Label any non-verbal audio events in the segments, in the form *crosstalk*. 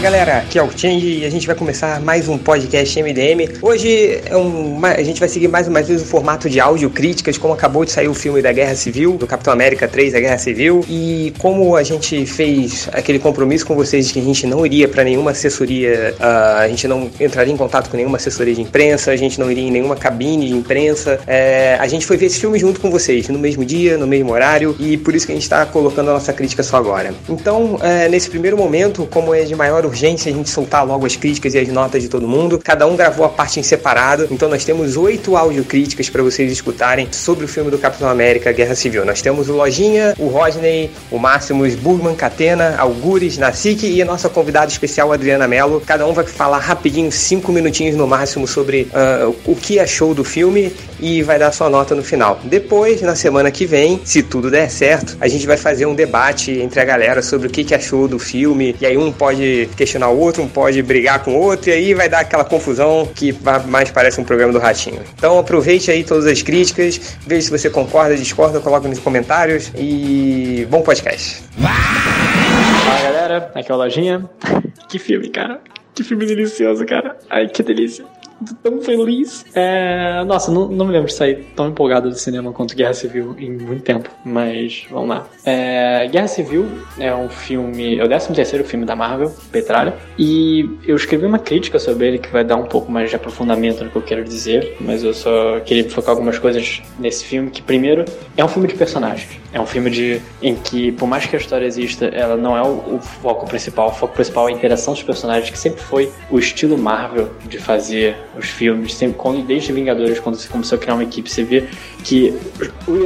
Fala galera, aqui é o Change e a gente vai começar mais um podcast MDM. Hoje é um, a gente vai seguir mais uma vez o formato de áudio críticas, como acabou de sair o filme da Guerra Civil, do Capitão América 3, da Guerra Civil, e como a gente fez aquele compromisso com vocês de que a gente não iria para nenhuma assessoria, uh, a gente não entraria em contato com nenhuma assessoria de imprensa, a gente não iria em nenhuma cabine de imprensa, é, a gente foi ver esse filme junto com vocês, no mesmo dia, no mesmo horário, e por isso que a gente está colocando a nossa crítica só agora. Então, é, nesse primeiro momento, como é de maior urgência a gente soltar logo as críticas e as notas de todo mundo. Cada um gravou a parte em separado, então nós temos oito áudio críticas para vocês escutarem sobre o filme do Capitão América Guerra Civil. Nós temos o Lojinha, o Rodney, o Máximos, Burman, Catena, Algures, Nasik e a nossa convidada especial Adriana Mello. Cada um vai falar rapidinho, cinco minutinhos no máximo, sobre uh, o que achou do filme e vai dar sua nota no final. Depois, na semana que vem, se tudo der certo, a gente vai fazer um debate entre a galera sobre o que, que achou do filme. E aí um pode questionar o outro, um pode brigar com o outro, e aí vai dar aquela confusão que mais parece um programa do Ratinho. Então aproveite aí todas as críticas, veja se você concorda, discorda, coloca nos comentários e bom podcast. Fala galera, aqui é o Lojinha. *laughs* Que filme, cara. Que filme delicioso, cara. Ai, que delícia tão feliz. É, nossa, não, não me lembro de sair tão empolgado do cinema quanto Guerra Civil em muito tempo, mas vamos lá. É, Guerra Civil é um filme, é o 13 terceiro filme da Marvel, Petralha, e eu escrevi uma crítica sobre ele que vai dar um pouco mais de aprofundamento no que eu quero dizer, mas eu só queria focar algumas coisas nesse filme, que primeiro é um filme de personagens, é um filme de, em que, por mais que a história exista, ela não é o, o foco principal, o foco principal é a interação dos personagens, que sempre foi o estilo Marvel de fazer os filmes, sempre, quando, desde Vingadores, quando você começou a criar uma equipe, você vê que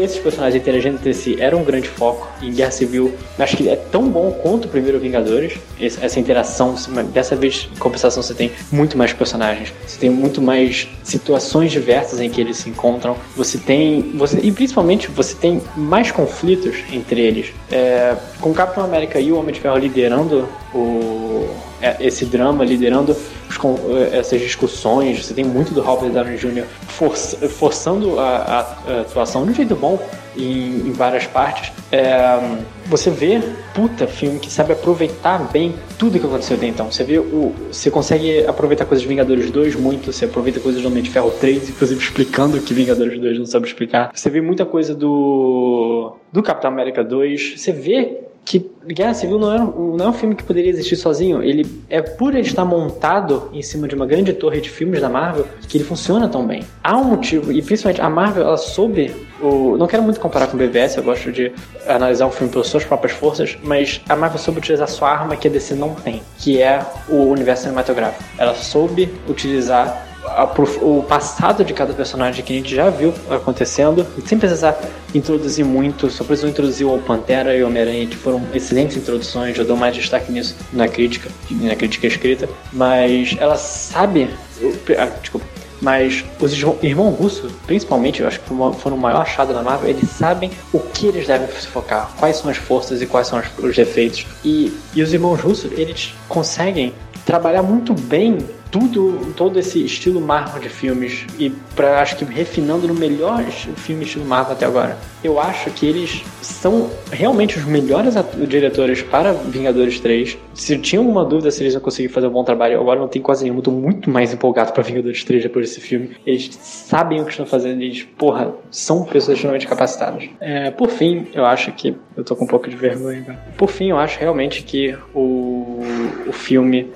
esses personagens interagindo entre si eram um grande foco. Em Guerra Civil, acho que é tão bom quanto o primeiro Vingadores, essa interação. Dessa vez, em compensação, você tem muito mais personagens, você tem muito mais situações diversas em que eles se encontram. Você tem. Você, e principalmente, você tem mais conflitos entre eles. É, com Capitão América e o Homem de Ferro liderando o, é, esse drama, liderando essas discussões. Você tem muito do Robert Downey Jr. forçando a, a, a, atuação de um jeito bom em, em várias partes. É, você vê, puta, filme que sabe aproveitar bem tudo que aconteceu até então. Você vê o. Você consegue aproveitar coisas de Vingadores 2 muito, você aproveita coisas do Homem de Ferro 3, inclusive explicando que Vingadores 2 não sabe explicar. Você vê muita coisa do. do Capitão América 2. Você vê que Guerra Civil não é, um, não é um filme que poderia existir sozinho. Ele é por ele estar montado em cima de uma grande torre de filmes da Marvel que ele funciona tão bem. Há um motivo, e principalmente a Marvel, ela soube. O, não quero muito comparar com o BVS, eu gosto de analisar o filme pelas suas próprias forças, mas a Marvel soube utilizar sua arma que a DC não tem, que é o universo cinematográfico. Ela soube utilizar o passado de cada personagem que a gente já viu acontecendo, sem precisar introduzir muito, só precisou introduzir o Pantera e o Homem-Aranha, que foram excelentes introduções, eu dou mais destaque nisso na crítica, na crítica escrita, mas ela sabe. Ah, desculpa. Mas os irmãos russos, principalmente, eu acho que foram o maior achado da Marvel, eles sabem o que eles devem se focar, quais são as forças e quais são os defeitos. E, e os irmãos russos, eles conseguem trabalhar muito bem tudo, todo esse estilo Marvel de filmes e para acho que refinando no melhor filme estilo Marvel até agora. Eu acho que eles são realmente os melhores diretores para Vingadores 3. Se tinha alguma dúvida se eles iam conseguir fazer um bom trabalho, agora não tem quase nenhuma. Tô muito mais empolgado para Vingadores 3 depois desse filme. Eles sabem o que estão fazendo, eles, porra, são pessoas extremamente capacitadas. É, por fim, eu acho que eu tô com um pouco de vergonha. Por fim, eu acho realmente que o, o filme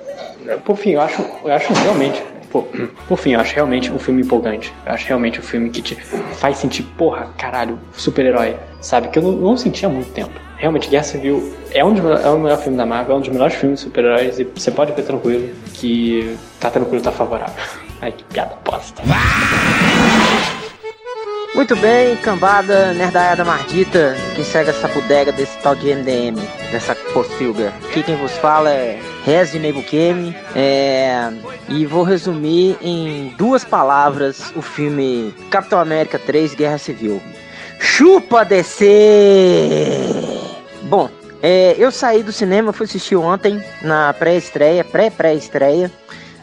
por fim, eu acho, eu acho realmente. Por, por fim, eu acho realmente um filme empolgante. Eu acho realmente um filme que te faz sentir, porra, caralho, super-herói. Sabe? Que eu não, não sentia há muito tempo. Realmente, Guerra Civil é um, dos, é o da Marvel, é um dos melhores filmes de super-heróis e você pode ver tranquilo que tá tranquilo, tá favorável. *laughs* Ai, que piada posta. Muito bem, cambada, nerdaiada mardita, que segue essa bodega desse tal de MDM, dessa pocilga. Aqui quem vos fala é Rez de Nebuchadnezzar, é... e vou resumir em duas palavras o filme Capitão América 3 Guerra Civil. Chupa DC! Bom, é, eu saí do cinema, fui assistir ontem na pré-estreia, pré-pré-estreia,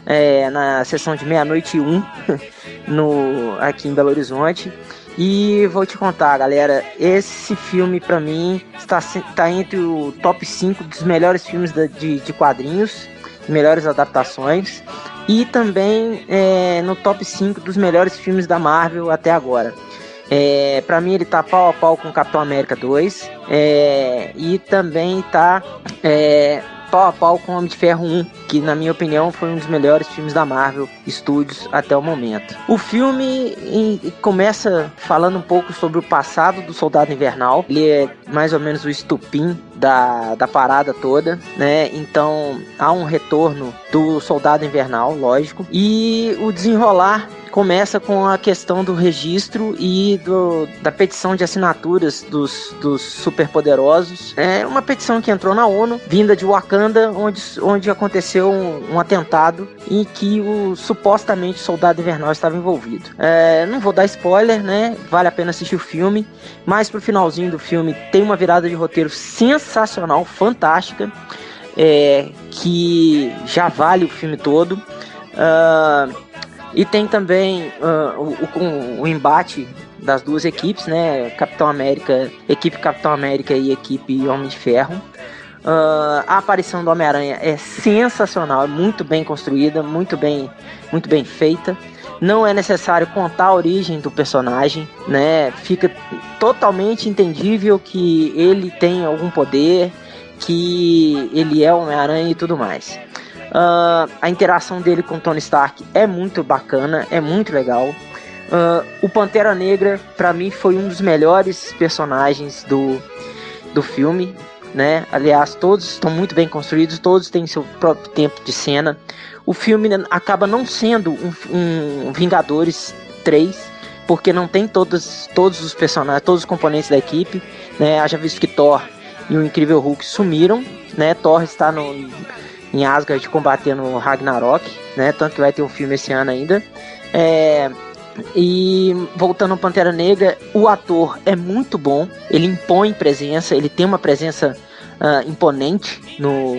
é, na sessão de meia-noite e um, *laughs* no, aqui em Belo Horizonte. E vou te contar, galera, esse filme para mim está, está entre o top 5 dos melhores filmes de, de quadrinhos, melhores adaptações, e também é, no top 5 dos melhores filmes da Marvel até agora. É, para mim ele tá pau a pau com Capitão América 2 é, e também tá é, pau a pau com Homem de Ferro 1, que na minha opinião foi um dos melhores filmes da Marvel Studios até o momento. O filme começa falando um pouco sobre o passado do Soldado Invernal. Ele é mais ou menos o estupim da, da parada toda, né? Então há um retorno do Soldado Invernal, lógico, e o desenrolar começa com a questão do registro e do, da petição de assinaturas dos, dos superpoderosos. É uma petição que entrou na ONU, vinda de Wakanda, onde, onde aconteceu um, um atentado em que o supostamente soldado invernal estava envolvido. É, não vou dar spoiler, né? Vale a pena assistir o filme, mas pro finalzinho do filme tem uma virada de roteiro sensacional, fantástica. É, que já vale o filme todo. Uh, e tem também uh, o, o, o, embate das duas equipes, né? Capitão América, equipe Capitão América e equipe Homem de Ferro. Uh, a aparição do Homem-Aranha é sensacional, é muito bem construída, muito bem, muito bem feita. Não é necessário contar a origem do personagem, né? Fica totalmente entendível que ele tem algum poder, que ele é Homem-Aranha e tudo mais. Uh, a interação dele com Tony Stark é muito bacana, é muito legal. Uh, o Pantera Negra, para mim, foi um dos melhores personagens do, do filme. Né? Aliás, todos estão muito bem construídos, todos têm seu próprio tempo de cena. O filme acaba não sendo um, um Vingadores 3, porque não tem todos, todos os personagens, todos os componentes da equipe. Né? Haja visto que Thor e o Incrível Hulk sumiram. Né? Thor está no, em Asgard combatendo Ragnarok, né? Tanto que vai ter um filme esse ano ainda. É, e voltando ao Pantera Negra, o ator é muito bom, ele impõe presença, ele tem uma presença uh, imponente no,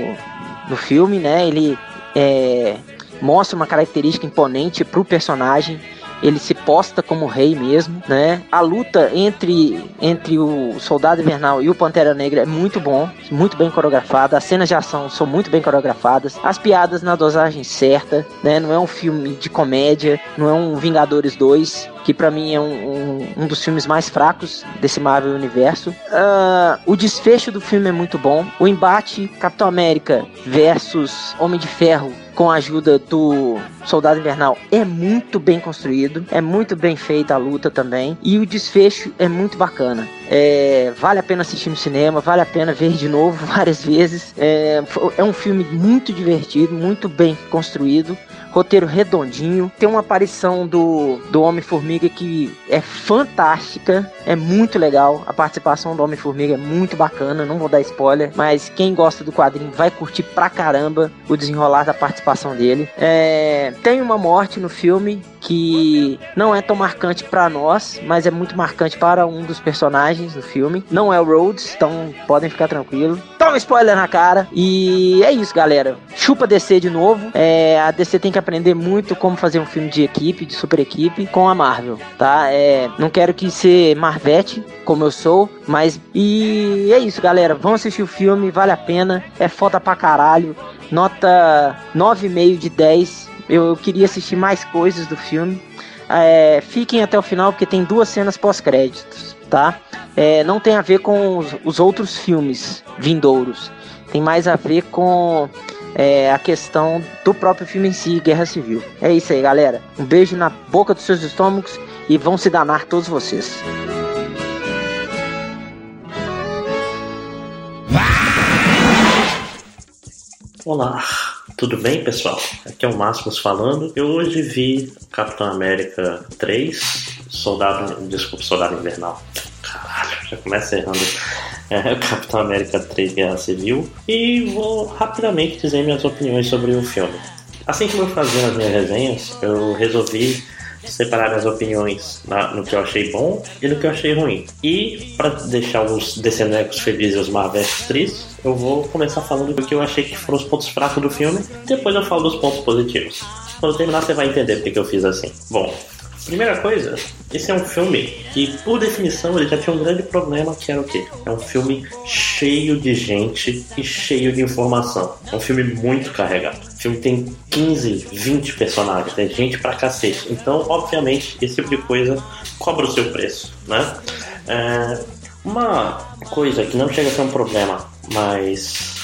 no filme, né? Ele é, mostra uma característica imponente pro personagem ele se posta como rei mesmo, né? A luta entre, entre o Soldado Invernal e o Pantera Negra é muito bom, muito bem coreografada, as cenas de ação são muito bem coreografadas, as piadas na dosagem certa, né? Não é um filme de comédia, não é um Vingadores 2, que para mim é um, um, um, dos filmes mais fracos desse Marvel Universo. Uh, o desfecho do filme é muito bom. O embate Capitão América versus Homem de Ferro com a ajuda do Soldado Invernal é muito bem construído, é muito bem feita a luta também e o desfecho é muito bacana. É, vale a pena assistir no cinema, vale a pena ver de novo *laughs* várias vezes. É, é um filme muito divertido, muito bem construído roteiro redondinho. Tem uma aparição do, do Homem-Formiga que é fantástica, é muito legal. A participação do Homem-Formiga é muito bacana, não vou dar spoiler, mas quem gosta do quadrinho vai curtir pra caramba o desenrolar da participação dele. É, tem uma morte no filme que não é tão marcante para nós, mas é muito marcante para um dos personagens do filme. Não é o Rhodes, então podem ficar tranquilos. Toma spoiler na cara. E é isso, galera. Chupa DC de novo. É, a DC tem que aprender muito como fazer um filme de equipe, de super equipe, com a Marvel, tá? É, não quero que ser Marvete, como eu sou, mas. E é isso, galera. Vão assistir o filme, vale a pena. É foda pra caralho. Nota 9,5 de 10 eu, queria assistir mais coisas do filme. É, fiquem até o final porque tem duas cenas pós-créditos, tá? É, não tem a ver com os, os, outros filmes vindouros. Tem mais a ver com é, a questão do próprio filme em si, Guerra Civil. É isso aí, galera. Um beijo na boca dos seus estômagos e vão se danar todos vocês. Olá, tudo bem, pessoal? Aqui é o Máximos falando. Eu hoje vi Capitão América 3, Soldado. Desculpa, Soldado Invernal. Já começa errando. É, Capitão América 3 Guerra Civil. E vou rapidamente dizer minhas opiniões sobre o filme. Assim que eu fazer as minhas resenhas, eu resolvi separar as opiniões na, no que eu achei bom e no que eu achei ruim. E para deixar os Descenecos felizes e os Marvetes tristes, eu vou começar falando do que eu achei que foram os pontos fracos do filme. Depois eu falo dos pontos positivos. Quando terminar, você vai entender porque que eu fiz assim. Bom, Primeira coisa, esse é um filme que, por definição, ele já tinha um grande problema, que era o quê? É um filme cheio de gente e cheio de informação. É um filme muito carregado. O filme tem 15, 20 personagens, é gente pra cacete. Então, obviamente, esse tipo de coisa cobra o seu preço, né? É, uma coisa que não chega a ser um problema, mas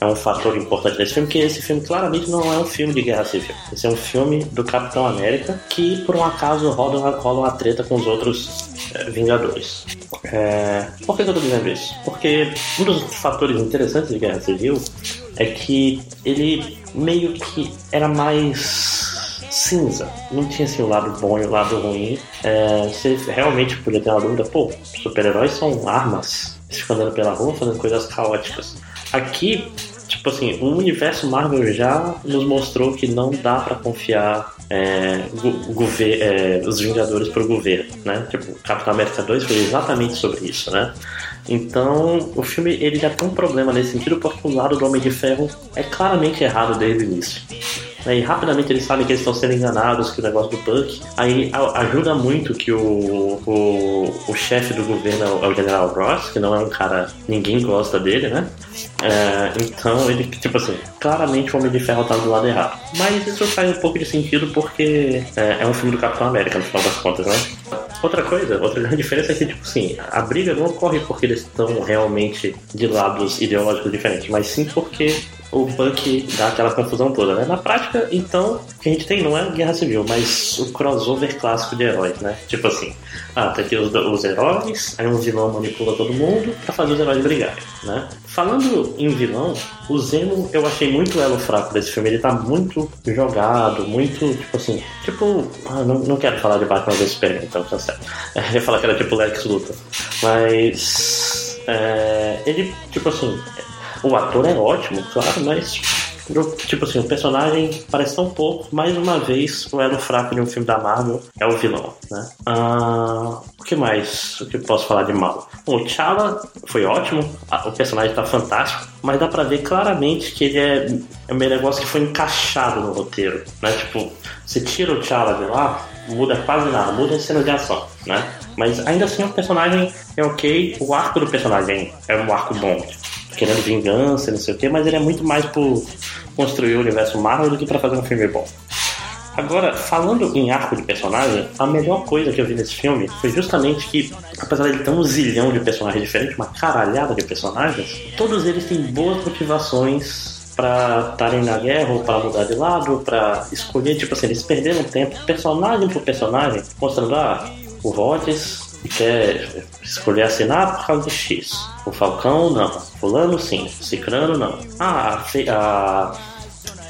é um fator importante desse filme, que esse filme claramente não é um filme de guerra civil. Esse é um filme do Capitão América que, por um acaso, rola uma, rola uma treta com os outros é, Vingadores. É... Por que eu tô dizendo isso? Porque um dos fatores interessantes de guerra civil é que ele meio que era mais cinza. Não tinha assim o lado bom e o lado ruim. É, você realmente podia ter uma dúvida, pô, super-heróis são armas. Eles ficam andando pela rua fazendo coisas caóticas. Aqui tipo assim, o universo Marvel já nos mostrou que não dá para confiar é, é, os Vingadores pro governo, né? Tipo, Capitão América 2 foi exatamente sobre isso, né? Então, o filme ele já tem um problema nesse sentido porque o lado do Homem de Ferro é claramente errado desde o início. Aí rapidamente eles sabem que eles estão sendo enganados, que o negócio do Buck. Aí ajuda muito que o, o, o chefe do governo é o General Ross, que não é um cara. ninguém gosta dele, né? É, então ele, tipo assim, claramente o Homem de Ferro tá do lado errado. Mas isso faz um pouco de sentido porque é, é um filme do Capitão América, no final das contas, né? Outra coisa, outra grande diferença é que, tipo assim, a briga não ocorre porque eles estão realmente de lados ideológicos diferentes, mas sim porque o Buck dá aquela confusão toda, né? Na prática, então, o que a gente tem não é guerra civil, mas o crossover clássico de heróis, né? Tipo assim, ah, tem aqui os, os heróis, aí um vilão manipula todo mundo pra fazer os heróis brigarem, né? Falando em vilão, o Zeno eu achei muito elo fraco desse filme. Ele tá muito jogado, muito, tipo assim, tipo. Ah, não, não quero falar de Batman vs Superman, então tá certo. *laughs* Eu ia falar que era tipo Lex Luthor. Mas. É, ele, tipo assim, o ator é ótimo, claro, mas tipo assim, o personagem parece tão pouco. Mais uma vez, o elo fraco de um filme da Marvel é o vilão, né? Ah, o que mais? O que posso falar de mal? Bom, o T'Challa foi ótimo, o personagem tá fantástico, mas dá pra ver claramente que ele é, é um negócio que foi encaixado no roteiro, né? Tipo, você tira o T'Challa de lá, muda quase nada, muda a cena de ação, né? Mas ainda assim o personagem é ok, o arco do personagem é um arco bom querendo vingança, não sei o que, mas ele é muito mais por construir o universo Marvel do que para fazer um filme bom. Agora, falando em arco de personagem, a melhor coisa que eu vi nesse filme foi justamente que, apesar de ter um zilhão de personagens diferentes, uma caralhada de personagens, todos eles têm boas motivações para estarem na guerra ou para mudar de lado, para escolher, tipo assim, eles perderam tempo, personagem por personagem, mostrando, ah, o Rhodes quer escolher assinar por causa de X. O Falcão, não. Fulano, sim. Cicrano, não. Ah, a, a...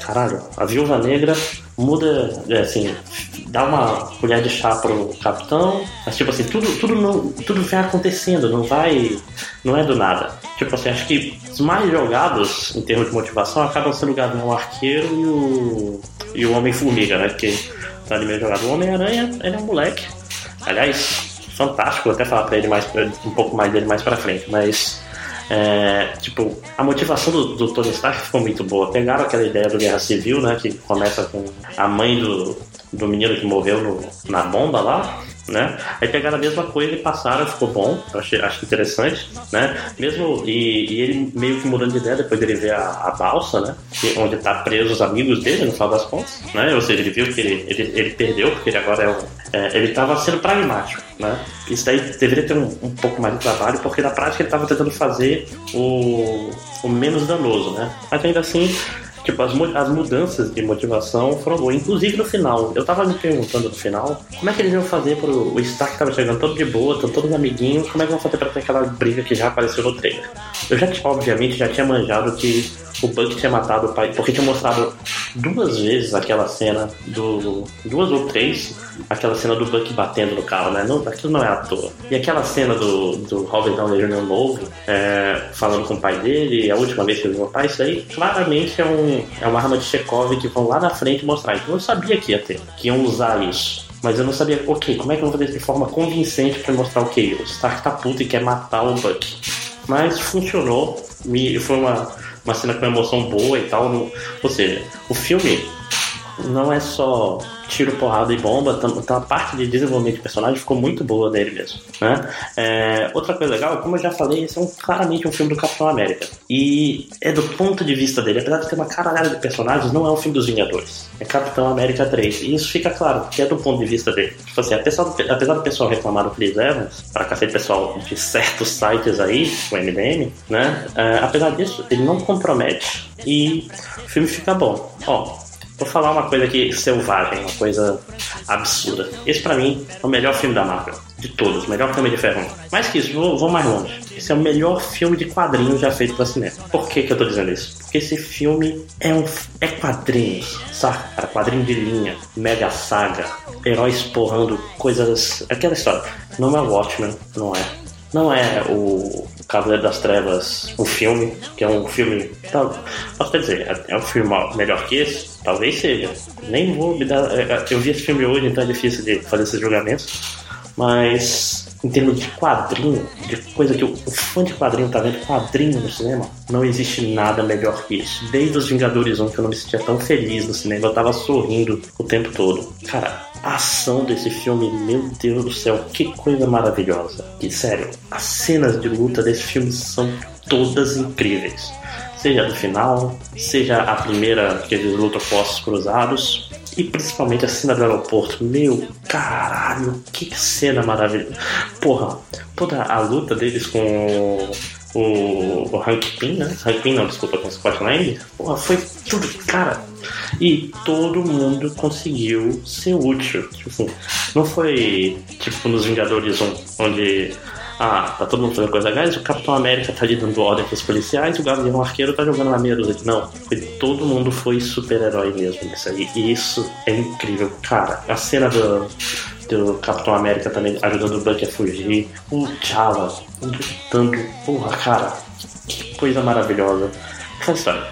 Caralho, a Viúva Negra muda, é, assim, dá uma colher de chá pro capitão, mas tipo assim, tudo, tudo, não, tudo vem acontecendo, não vai. não é do nada. Tipo assim, acho que os mais jogados em termos de motivação acabam sendo o Gavião Arqueiro e o. e o Homem-Formiga, né? Que tá ali meio jogado. O Homem-Aranha, ele é um moleque. Aliás, fantástico, vou até falar pra ele mais, um pouco mais dele mais pra frente, mas é, tipo, a motivação do, do, Tony Stark ficou muito boa. Pegaram aquela ideia do Guerra Civil, né? Que começa com a mãe do, do menino que morreu no, na bomba lá, né? Aí pegaram a mesma coisa e passaram, ficou bom, achei, acho interessante, né? Mesmo, e, e, ele meio que mudando de ideia depois dele ver a, a balsa, né? onde tá preso os amigos dele, no final das contas, né? Ou seja, ele viu que ele, ele, ele perdeu, porque ele agora é um. É, ele tava sendo pragmático, né? Isso daí deveria ter um, um pouco mais de trabalho, porque na prática ele tava tentando fazer o, o menos danoso, né? Mas ainda assim, Tipo, as, as mudanças de motivação foram boas. Inclusive no final. Eu tava me perguntando no final como é que eles iam fazer pro. O Stark tava chegando todo de boa, tão todos amiguinhos, como é que vão fazer pra ter aquela briga que já apareceu no trailer? Eu já, obviamente, já tinha manjado que o Buck tinha matado o pai, porque tinha mostrado duas vezes aquela cena do. duas ou três, aquela cena do Buck batendo no carro, né? Não, aquilo não é à toa. E aquela cena do, do Robert Downey Jr. novo, é, falando com o pai dele, a última vez que ele viu o pai, isso aí claramente é, um, é uma arma de Chekhov que vão lá na frente mostrar. Então eu sabia que ia ter, que iam usar isso. Mas eu não sabia, ok, como é que eu vou fazer isso de forma convincente para mostrar o que o Stark tá puto e quer matar o Buck. Mas funcionou, me, foi uma uma cena com uma emoção boa e tal. Ou seja, o filme não é só tiro, porrada e bomba, então a parte de desenvolvimento de personagem ficou muito boa nele mesmo. Né? É, outra coisa legal, como eu já falei, esse é um, claramente um filme do Capitão América. E é do ponto de vista dele, apesar de ter uma caralhada de personagens, não é um filme dos Vingadores. É Capitão América 3. E isso fica claro, que é do ponto de vista dele. Tipo assim, apesar do, apesar do pessoal reclamar do Chris Evans, para cacete pessoal de certos sites aí, o MDM, né? É, apesar disso, ele não compromete e o filme fica bom. Ó, Vou falar uma coisa aqui selvagem, uma coisa absurda. Esse para mim é o melhor filme da Marvel, de todos, melhor filme de ferro. Mais que isso, vou, vou, mais longe. Esse é o melhor filme de quadrinhos já feito para cinema. Por que, que eu tô dizendo isso? Porque esse filme é um é quadrinho, sabe? Quadrinho de linha, mega saga, heróis porrando coisas. Aquela história. Não é Watchmen, não é. Não é o Cavaleiro das Trevas, o filme, que é um filme. Tá, posso até dizer, é um filme melhor que esse? Talvez seja. Nem vou me dar. É, é, eu vi esse filme hoje, então é difícil de fazer esses julgamentos. Mas em termos de quadrinho, de coisa que o, o fã de quadrinho tá vendo, quadrinho no cinema, não existe nada melhor que isso. Desde os Vingadores 1 que eu não me sentia tão feliz no cinema, eu tava sorrindo o tempo todo. Cara, a ação desse filme, meu Deus do céu, que coisa maravilhosa. E sério, as cenas de luta desse filme são todas incríveis. Seja do final, seja a primeira que eles lutam postos cruzados, e principalmente a cena do aeroporto. Meu caralho, que cena maravilhosa. Porra, toda a luta deles com o, o Hank Pym, né? Hank Pym não, desculpa, com Lang. Porra, foi tudo, cara. E todo mundo conseguiu ser útil. Tipo assim, não foi tipo nos Vingadores 1, onde ah, tá todo mundo fazendo coisa legais, o Capitão América tá ali dando ordem pros policiais o Gavião Arqueiro tá jogando na meia dúzia. Não, foi, todo mundo foi super-herói mesmo nisso aí. E isso é incrível. Cara, a cena do, do Capitão América também ajudando o Buck a fugir, o T'Challa lutando, porra, cara, que coisa maravilhosa. Essa história.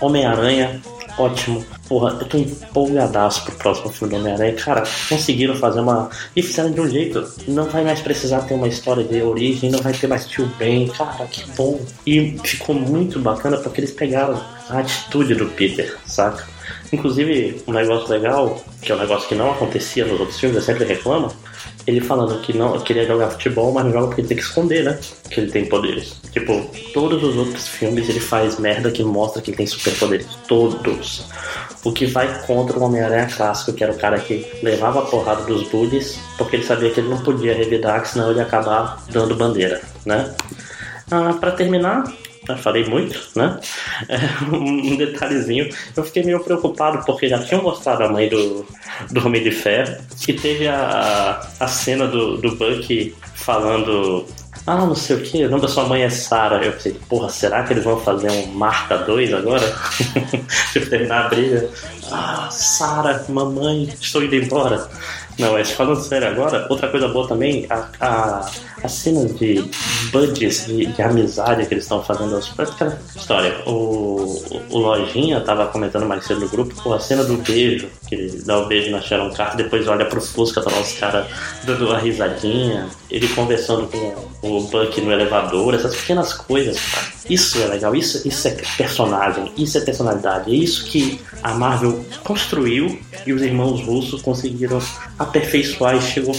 Homem-Aranha ótimo. Porra, eu tô empolgadaço pro próximo filme do Homem-Aranha. Cara, conseguiram fazer uma. E fizeram de um jeito. Não vai mais precisar ter uma história de origem, não vai ter mais tio Ben. Cara, que bom. E ficou muito bacana porque eles pegaram a atitude do Peter, saca? Inclusive, um negócio legal, que é um negócio que não acontecia nos outros filmes, eu sempre reclamo, ele falando que não queria jogar futebol, mas não joga porque ele tem que esconder, né? Que ele tem poderes. Tipo, todos os outros filmes ele faz merda que mostra que ele tem superpoderes. Todos. O que vai contra o Homem-Aranha clássico, que era o cara que levava a porrada dos bullies, porque ele sabia que ele não podia revidar, que senão ele ia acabar dando bandeira, né? Ah, para terminar, falei muito, né? É, *laughs* um detalhezinho, eu fiquei meio preocupado porque já tinham mostrado a mãe do, do Homem de Ferro e teve a, a cena do, do Buck falando. Ah, não sei o que, o nome da sua mãe é Sarah. Eu pensei, porra, será que eles vão fazer um Marta 2 agora? tipo, terminar a briga. Ah, Sarah, mamãe, estou indo embora. Não, mas falando sério agora, outra coisa boa também, a, a, a cena de budgets, de, de amizade que eles estão fazendo, aquela história. O, o Lojinha tava comentando mais cedo no grupo, pô, a cena do beijo, que ele dá o beijo na Sharon Carter, depois olha pro Fusca, tá lá os caras dando uma risadinha, ele conversando com o Buck no elevador, essas pequenas coisas, cara. Isso é legal, isso, isso é personagem, isso é personalidade, é isso que a Marvel construiu e os irmãos russos conseguiram aperfeiçoar e chegou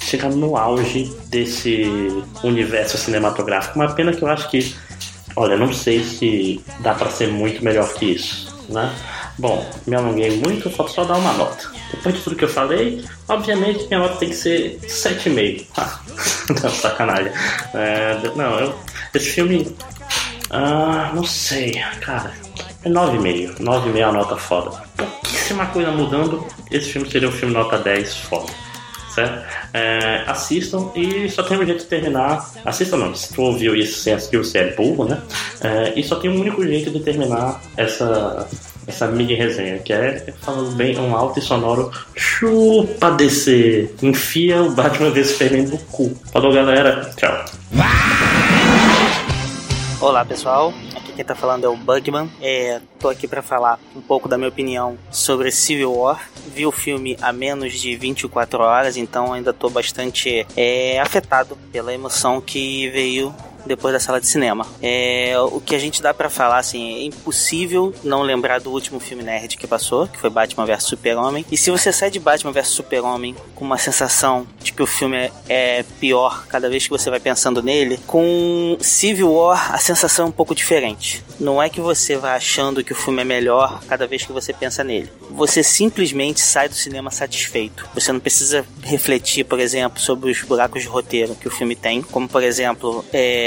chegar no auge desse universo cinematográfico. Uma pena que eu acho que, olha, não sei se dá para ser muito melhor que isso, né? Bom, me alonguei muito, falta só dar uma nota. Depois de tudo que eu falei, obviamente minha nota tem que ser 7,5. *laughs* Ah, não, sacanagem. É, não, eu, esse filme. Ah, não sei, cara É 9,5. 9,5 é a nota foda. Pouquíssima coisa mudando. Esse filme seria um filme nota 10 foda. Certo? É, assistam e só tem um jeito de terminar. Assistam não, se tu ouviu isso sem assistir, você é burro, né? É, e só tem um único jeito de terminar essa, essa mini resenha, que é falando bem um alto e sonoro chupa DC. Enfia o Batman vs Superman no cu. Falou galera, tchau. Olá pessoal, quem tá falando é o Bugman. É, tô aqui para falar um pouco da minha opinião sobre Civil War. Vi o filme há menos de 24 horas, então ainda tô bastante é, afetado pela emoção que veio depois da sala de cinema. É, o que a gente dá para falar, assim, é impossível não lembrar do último filme nerd que passou, que foi Batman vs Super-Homem. E se você sai de Batman vs Super-Homem com uma sensação de que o filme é, é pior cada vez que você vai pensando nele, com Civil War a sensação é um pouco diferente. Não é que você vai achando que o filme é melhor cada vez que você pensa nele. Você simplesmente sai do cinema satisfeito. Você não precisa refletir, por exemplo, sobre os buracos de roteiro que o filme tem, como por exemplo,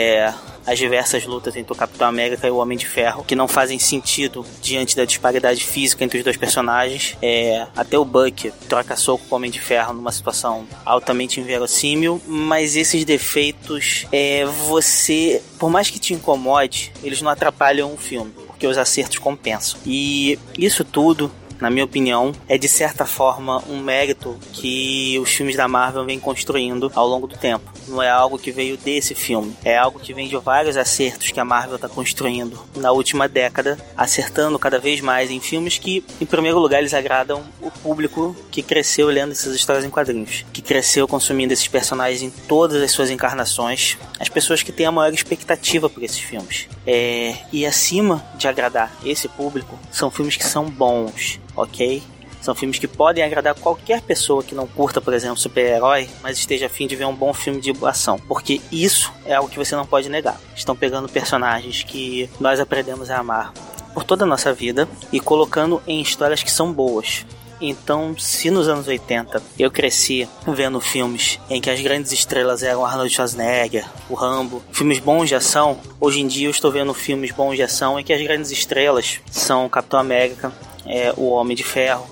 é, as diversas lutas entre o Capitão América e o Homem de Ferro, que não fazem sentido diante da disparidade física entre os dois personagens. É, até o Buck troca soco com o Homem de Ferro numa situação altamente inverossímil, mas esses defeitos, é, você, por mais que te incomode, eles não atrapalham o filme, porque os acertos compensam. E isso tudo na minha opinião, é de certa forma um mérito que os filmes da Marvel vêm construindo ao longo do tempo. Não é algo que veio desse filme, é algo que vem de vários acertos que a Marvel está construindo na última década, acertando cada vez mais em filmes que, em primeiro lugar, eles agradam o público que cresceu lendo essas histórias em quadrinhos, que cresceu consumindo esses personagens em todas as suas encarnações, as pessoas que têm a maior expectativa por esses filmes. É... E acima de agradar esse público, são filmes que são bons, ok? São filmes que podem agradar qualquer pessoa que não curta, por exemplo, super-herói, mas esteja afim de ver um bom filme de ação. Porque isso é algo que você não pode negar. Estão pegando personagens que nós aprendemos a amar por toda a nossa vida e colocando em histórias que são boas. Então, se nos anos 80 eu cresci vendo filmes em que as grandes estrelas eram Arnold Schwarzenegger, o Rambo, filmes bons de ação, hoje em dia eu estou vendo filmes bons de ação em que as grandes estrelas são Capitão América, é, o Homem de Ferro,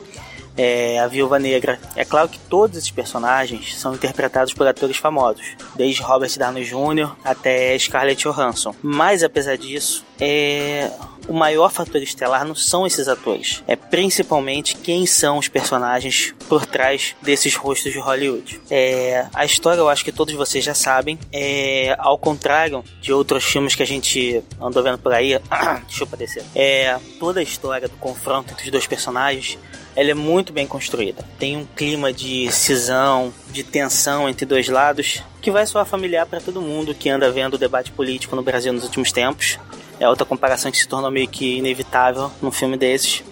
é, a Viúva Negra. É claro que todos esses personagens são interpretados por atores famosos, desde Robert Downey Jr. até Scarlett Johansson. Mas apesar disso, é, o maior fator estelar não são esses atores, é principalmente quem são os personagens por trás desses rostos de Hollywood. É, a história eu acho que todos vocês já sabem, é, ao contrário de outros filmes que a gente andou vendo por aí, *coughs* deixa eu parecer, é, toda a história do confronto entre os dois personagens ela é muito bem construída. Tem um clima de cisão, de tensão entre dois lados, que vai soar familiar para todo mundo que anda vendo o debate político no Brasil nos últimos tempos. É outra comparação que se tornou meio que inevitável num filme desses.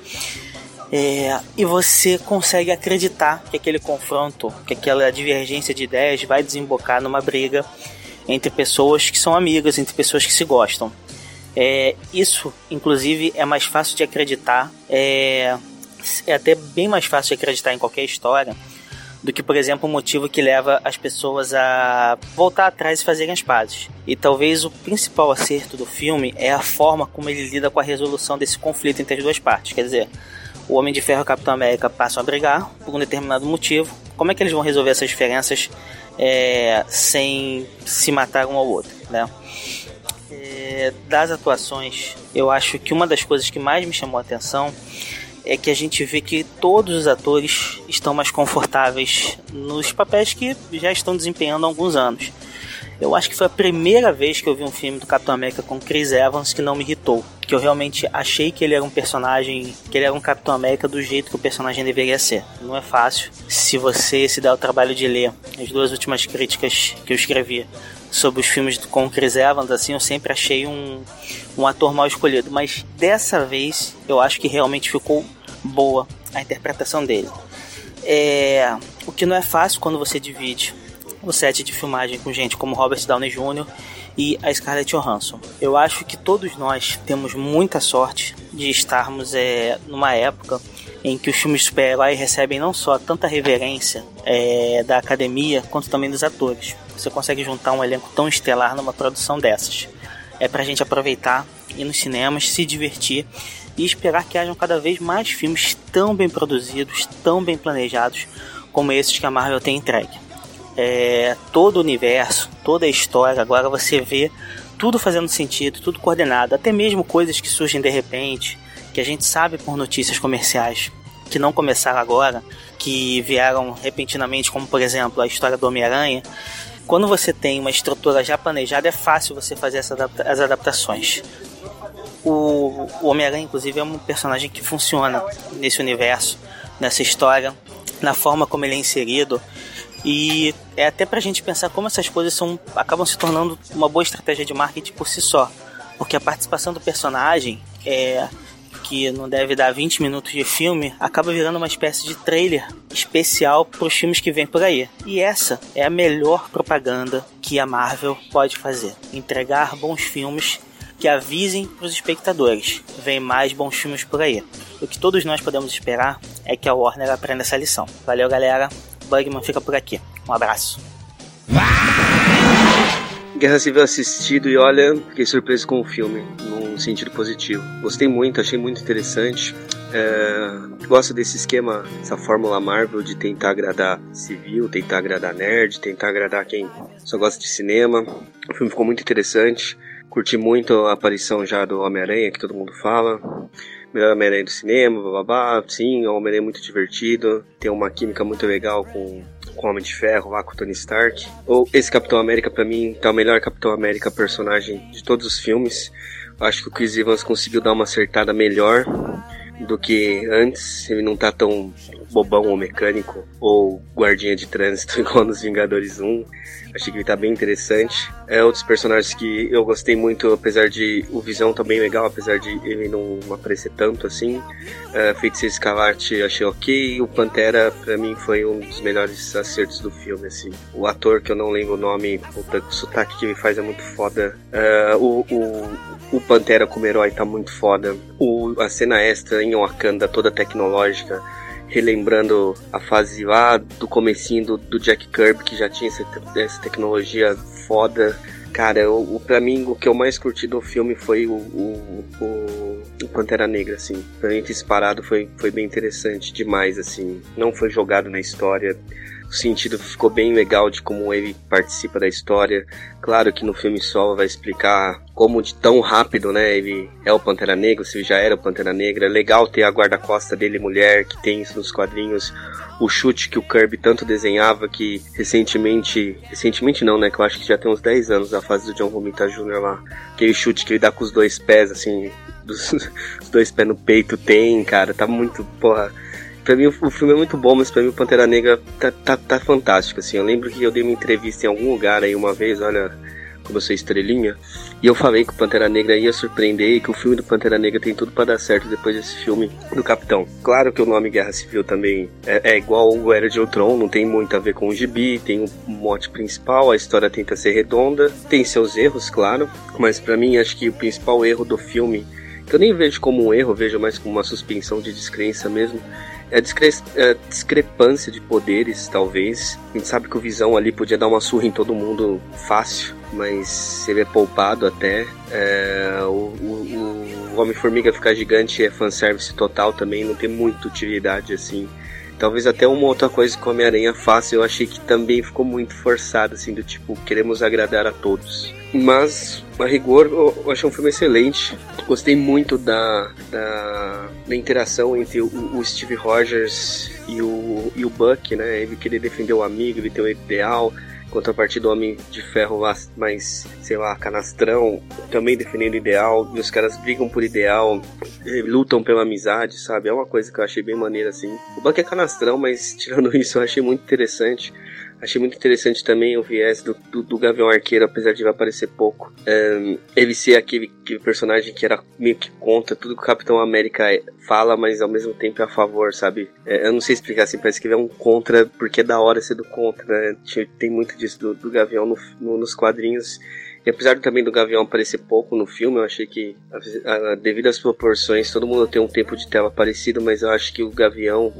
É, e você consegue acreditar que aquele confronto, que aquela divergência de ideias vai desembocar numa briga entre pessoas que são amigas, entre pessoas que se gostam. É, isso, inclusive, é mais fácil de acreditar é, é até bem mais fácil de acreditar em qualquer história do que, por exemplo, o motivo que leva as pessoas a voltar atrás e fazerem as pazes. E talvez o principal acerto do filme é a forma como ele lida com a resolução desse conflito entre as duas partes. Quer dizer, o Homem de Ferro e o Capitão América passam a brigar por um determinado motivo. Como é que eles vão resolver essas diferenças é, sem se matar um ao outro, né? É, das atuações, eu acho que uma das coisas que mais me chamou a atenção é que a gente vê que todos os atores estão mais confortáveis nos papéis que já estão desempenhando há alguns anos. Eu acho que foi a primeira vez que eu vi um filme do Capitão América com Chris Evans que não me irritou. Que eu realmente achei que ele era um personagem, que ele era um Capitão América do jeito que o personagem deveria ser. Não é fácil. Se você se der o trabalho de ler as duas últimas críticas que eu escrevi sobre os filmes com Chris Evans, assim, eu sempre achei um, um ator mal escolhido. Mas dessa vez eu acho que realmente ficou boa a interpretação dele. É, o que não é fácil quando você divide o set de filmagem com gente como Robert Downey Jr. e a Scarlett Johansson. Eu acho que todos nós temos muita sorte de estarmos é, numa época em que os filmes de super-herói recebem não só tanta reverência é, da academia, quanto também dos atores. Você consegue juntar um elenco tão estelar numa produção dessas. É pra gente aproveitar, ir nos cinemas, se divertir e esperar que hajam cada vez mais filmes tão bem produzidos, tão bem planejados como esses que a Marvel tem entregue. É, todo o universo, toda a história, agora você vê tudo fazendo sentido, tudo coordenado, até mesmo coisas que surgem de repente, que a gente sabe por notícias comerciais, que não começaram agora, que vieram repentinamente, como por exemplo a história do Homem-Aranha. Quando você tem uma estrutura já planejada, é fácil você fazer adapta as adaptações. O, o Homem-Aranha, inclusive, é um personagem que funciona nesse universo, nessa história, na forma como ele é inserido. E é até pra gente pensar como essas coisas são, acabam se tornando uma boa estratégia de marketing por si só. Porque a participação do personagem, é, que não deve dar 20 minutos de filme, acaba virando uma espécie de trailer especial para os filmes que vêm por aí. E essa é a melhor propaganda que a Marvel pode fazer: entregar bons filmes que avisem para os espectadores. Vem mais bons filmes por aí. O que todos nós podemos esperar é que a Warner aprenda essa lição. Valeu, galera. Bugman fica por aqui. Um abraço. Guerra Civil assistido e olha, fiquei surpreso com o filme, num sentido positivo. Gostei muito, achei muito interessante. É, gosto desse esquema, essa fórmula Marvel de tentar agradar civil, tentar agradar nerd, tentar agradar quem só gosta de cinema. O filme ficou muito interessante. Curti muito a aparição já do Homem-Aranha, que todo mundo fala. Melhor Homem-Aranha do cinema, babá. Sim, o Homem-Aranha é muito divertido. Tem uma química muito legal com com o Homem de Ferro lá com o Tony Stark. Ou esse Capitão América, para mim, tá o melhor Capitão América personagem de todos os filmes. Acho que o Chris Evans conseguiu dar uma acertada melhor do que antes. Ele não tá tão bobão ou mecânico ou guardinha de trânsito *laughs* igual nos Vingadores 1. Achei que ele tá bem interessante. É outros personagens que eu gostei muito, apesar de o Visão tá bem legal, apesar de ele não aparecer tanto assim. É, Feiticeiro Escarlate achei ok. O Pantera, pra mim, foi um dos melhores acertos do filme, assim. O ator, que eu não lembro o nome, o sotaque que ele faz é muito foda. É, o, o, o Pantera como herói tá muito foda. O, a cena extra em Wakanda, toda tecnológica relembrando a fase lá do comecinho do, do Jack Kirby, que já tinha essa, essa tecnologia foda. Cara, o, o, pra mim, o que eu mais curti do filme foi o, o, o, o Pantera Negra, assim. Pra mim, disparado foi, foi bem interessante demais, assim. Não foi jogado na história sentido ficou bem legal de como ele participa da história. Claro que no filme solo vai explicar como de tão rápido, né, ele é o Pantera Negra, se ele já era o Pantera Negra. É legal ter a guarda-costa dele mulher, que tem isso nos quadrinhos. O chute que o Kirby tanto desenhava, que recentemente, recentemente não, né, que eu acho que já tem uns 10 anos a fase do John Romita Jr. lá. Aquele chute que ele dá com os dois pés, assim, *laughs* dos, os dois pés no peito tem, cara, tá muito, porra Pra mim o filme é muito bom, mas pra mim o Pantera Negra tá, tá, tá fantástico, assim. Eu lembro que eu dei uma entrevista em algum lugar aí uma vez, olha como eu sou estrelinha, e eu falei que o Pantera Negra ia surpreender e que o filme do Pantera Negra tem tudo para dar certo depois desse filme do Capitão. Claro que o nome Guerra Civil também é, é igual o Era de Ultron, não tem muito a ver com o gibi, tem o mote principal, a história tenta ser redonda, tem seus erros, claro, mas para mim acho que o principal erro do filme, que eu nem vejo como um erro, vejo mais como uma suspensão de descrença mesmo, é a, discre é discrepância de poderes, talvez. A gente sabe que o Visão ali podia dar uma surra em todo mundo fácil, mas ele é poupado até. É, o, o, o Homem-Formiga ficar gigante é fanservice total também, não tem muita utilidade assim. Talvez até uma outra coisa que o Homem-Aranha faça, eu achei que também ficou muito forçado, assim, do tipo, queremos agradar a todos. Mas, a rigor, eu achei um filme excelente. Gostei muito da, da, da interação entre o, o, Steve Rogers e o, e o Buck, né? Ele querer defender o amigo, ele ter um ideal. Contrapartida do Homem de Ferro mais, sei lá, canastrão, também defendendo ideal. E os caras brigam por ideal, lutam pela amizade, sabe? É uma coisa que eu achei bem maneira, assim. O Buck é canastrão, mas *laughs* tirando isso, eu achei muito interessante. Achei muito interessante também o viés do, do, do Gavião Arqueiro, apesar de ele aparecer pouco. Um, ele ser aquele, aquele, personagem que era meio que contra tudo que o Capitão América fala, mas ao mesmo tempo é a favor, sabe? É, eu não sei explicar assim, parece que ele é um contra, porque é da hora ser do contra, né? Tem muito disso do, do Gavião no, no, nos quadrinhos. E apesar também do Gavião aparecer pouco no filme, eu achei que, devido às proporções, todo mundo tem um tempo de tela parecido, mas eu acho que o Gavião